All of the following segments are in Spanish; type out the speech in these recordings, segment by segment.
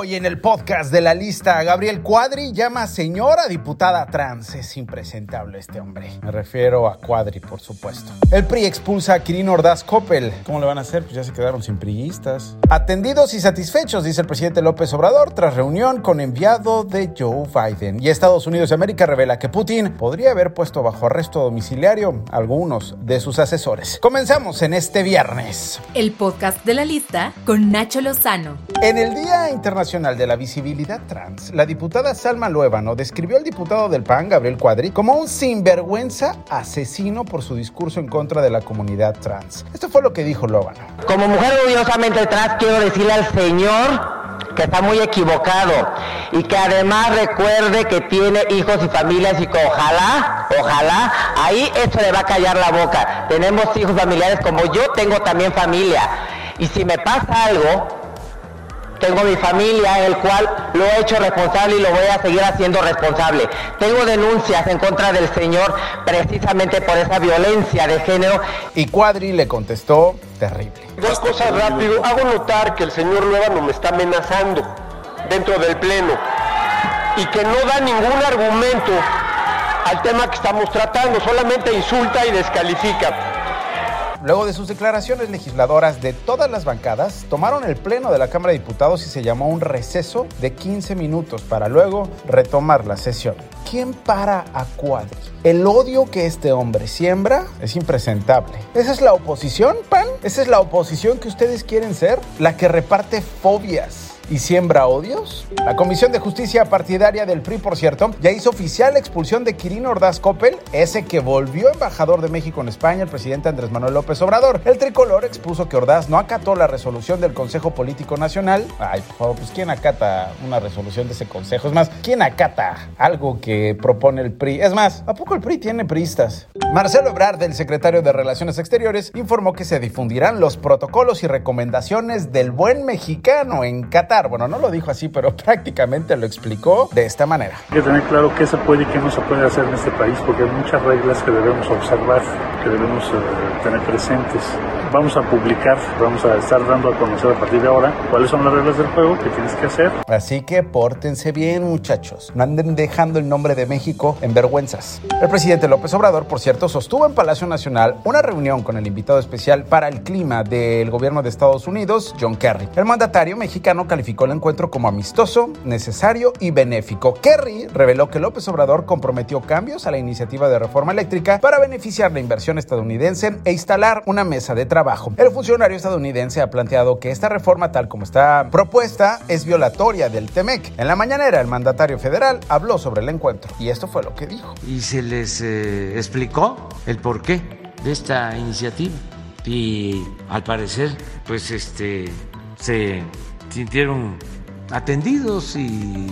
Hoy en el podcast de la lista, Gabriel Cuadri llama señora diputada trans. Es impresentable este hombre. Me refiero a Cuadri, por supuesto. El PRI expulsa a Quirino Ordaz Coppel. ¿Cómo le van a hacer? Pues ya se quedaron sin priistas. Atendidos y satisfechos, dice el presidente López Obrador, tras reunión con enviado de Joe Biden. Y Estados Unidos de América revela que Putin podría haber puesto bajo arresto domiciliario a algunos de sus asesores. Comenzamos en este viernes. El podcast de la lista con Nacho Lozano. En el Día Internacional de la Visibilidad Trans, la diputada Salma Luébano describió al diputado del PAN, Gabriel Cuadri, como un sinvergüenza asesino por su discurso en contra de la comunidad trans. Esto fue lo que dijo Luébano. Como mujer orgullosamente trans, quiero decirle al señor que está muy equivocado y que además recuerde que tiene hijos y familias y que ojalá, ojalá, ahí esto le va a callar la boca. Tenemos hijos familiares como yo tengo también familia. Y si me pasa algo, tengo mi familia, en el cual lo he hecho responsable y lo voy a seguir haciendo responsable. Tengo denuncias en contra del señor precisamente por esa violencia de género. Y Cuadri le contestó terrible. Dos cosas rápido. Hago notar que el señor Luébano me está amenazando dentro del Pleno y que no da ningún argumento al tema que estamos tratando, solamente insulta y descalifica. Luego de sus declaraciones, legisladoras de todas las bancadas tomaron el pleno de la Cámara de Diputados y se llamó un receso de 15 minutos para luego retomar la sesión. ¿Quién para a Cuadri? El odio que este hombre siembra es impresentable. ¿Esa es la oposición, PAN? ¿Esa es la oposición que ustedes quieren ser? La que reparte fobias y siembra odios? La Comisión de Justicia Partidaria del PRI, por cierto, ya hizo oficial la expulsión de Quirino Ordaz Coppel, ese que volvió embajador de México en España, el presidente Andrés Manuel López Obrador. El tricolor expuso que Ordaz no acató la resolución del Consejo Político Nacional. Ay, por favor, pues ¿quién acata una resolución de ese consejo? Es más, ¿quién acata algo que propone el PRI? Es más, ¿a poco el PRI tiene priistas? Marcelo Ebrard, el secretario de Relaciones Exteriores, informó que se difundirán los protocolos y recomendaciones del buen mexicano en Qatar bueno, no lo dijo así, pero prácticamente lo explicó de esta manera. Hay que tener claro qué se puede y qué no se puede hacer en este país, porque hay muchas reglas que debemos observar, que debemos eh, tener presentes. Vamos a publicar, vamos a estar dando a conocer a partir de ahora cuáles son las reglas del juego que tienes que hacer. Así que pórtense bien, muchachos. No anden dejando el nombre de México en vergüenzas. El presidente López Obrador, por cierto, sostuvo en Palacio Nacional una reunión con el invitado especial para el clima del gobierno de Estados Unidos, John Kerry. El mandatario mexicano calificó el encuentro como amistoso, necesario y benéfico. Kerry reveló que López Obrador comprometió cambios a la iniciativa de reforma eléctrica para beneficiar la inversión estadounidense e instalar una mesa de trabajo. El funcionario estadounidense ha planteado que esta reforma tal como está propuesta es violatoria del TEMEC. En la mañanera el mandatario federal habló sobre el encuentro y esto fue lo que dijo. Y se les eh, explicó el porqué de esta iniciativa y al parecer pues este se sintieron atendidos y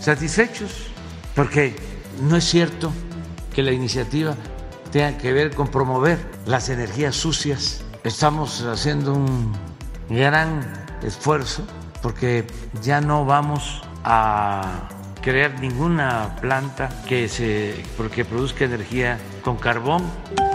satisfechos, porque no es cierto que la iniciativa tenga que ver con promover las energías sucias. Estamos haciendo un gran esfuerzo porque ya no vamos a crear ninguna planta que se porque produzca energía con carbón.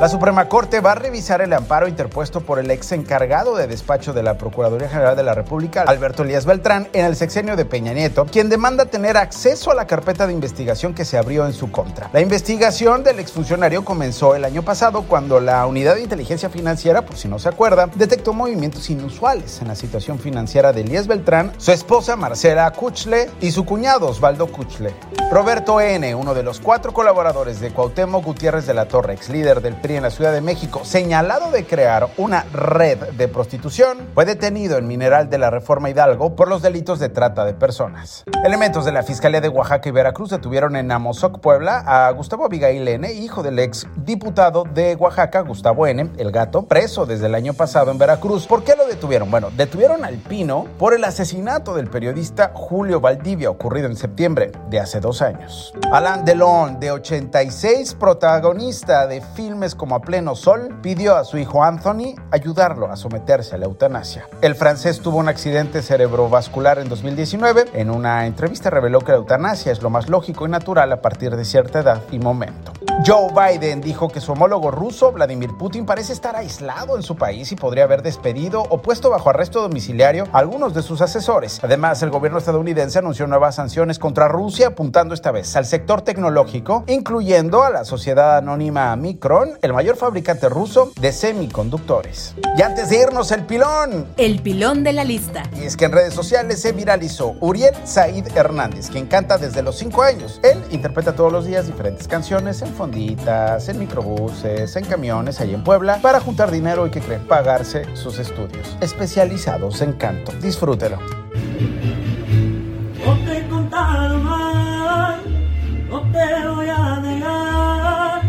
La Suprema Corte va a revisar el amparo interpuesto por el ex encargado de despacho de la Procuraduría General de la República, Alberto Elías Beltrán, en el sexenio de Peña Nieto, quien demanda tener acceso a la carpeta de investigación que se abrió en su contra. La investigación del exfuncionario comenzó el año pasado cuando la Unidad de Inteligencia Financiera, por si no se acuerda, detectó movimientos inusuales en la situación financiera de Elías Beltrán, su esposa Marcela Kuchle y su cuñado Osvaldo Kuchle. Roberto N., uno de los cuatro colaboradores de Cuauhtémoc Gutiérrez de la Torre, ex líder del PRI en la Ciudad de México, señalado de crear una red de prostitución, fue detenido en Mineral de la Reforma Hidalgo por los delitos de trata de personas. Elementos de la Fiscalía de Oaxaca y Veracruz detuvieron en Amozoc, Puebla, a Gustavo Abigail N., hijo del ex diputado de Oaxaca, Gustavo N., el gato, preso desde el año pasado en Veracruz. ¿Por qué lo detuvieron? Bueno, detuvieron al Pino por el asesinato del periodista Julio Valdivia, ocurrido en septiembre de hace dos años. Alain Delon, de 86, protagonista de filmes como A Pleno Sol, pidió a su hijo Anthony ayudarlo a someterse a la eutanasia. El francés tuvo un accidente cerebrovascular en 2019. En una entrevista reveló que la eutanasia es lo más lógico y natural a partir de cierta edad y momento. Joe Biden dijo que su homólogo ruso, Vladimir Putin, parece estar aislado en su país y podría haber despedido o puesto bajo arresto domiciliario a algunos de sus asesores. Además, el gobierno estadounidense anunció nuevas sanciones contra Rusia, apuntando esta vez al sector tecnológico, incluyendo a la sociedad anónima Micron, el mayor fabricante ruso de semiconductores. Y antes de irnos, el pilón. El pilón de la lista. Y es que en redes sociales se viralizó Uriel Said Hernández, quien canta desde los 5 años. Él interpreta todos los días diferentes canciones en en microbuses, en camiones ahí en Puebla para juntar dinero y que creen pagarse sus estudios especializados en canto. Disfrútelo. No te he contado mal, no te voy a negar.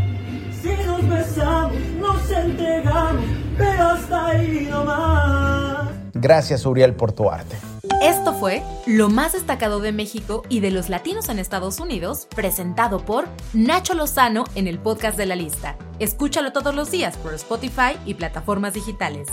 Si nos besamos, nos entregamos, pero hasta ahí nomás. Gracias, Uriel, por tu arte. Esto fue lo más destacado de México y de los latinos en Estados Unidos, presentado por Nacho Lozano en el podcast de la lista. Escúchalo todos los días por Spotify y plataformas digitales.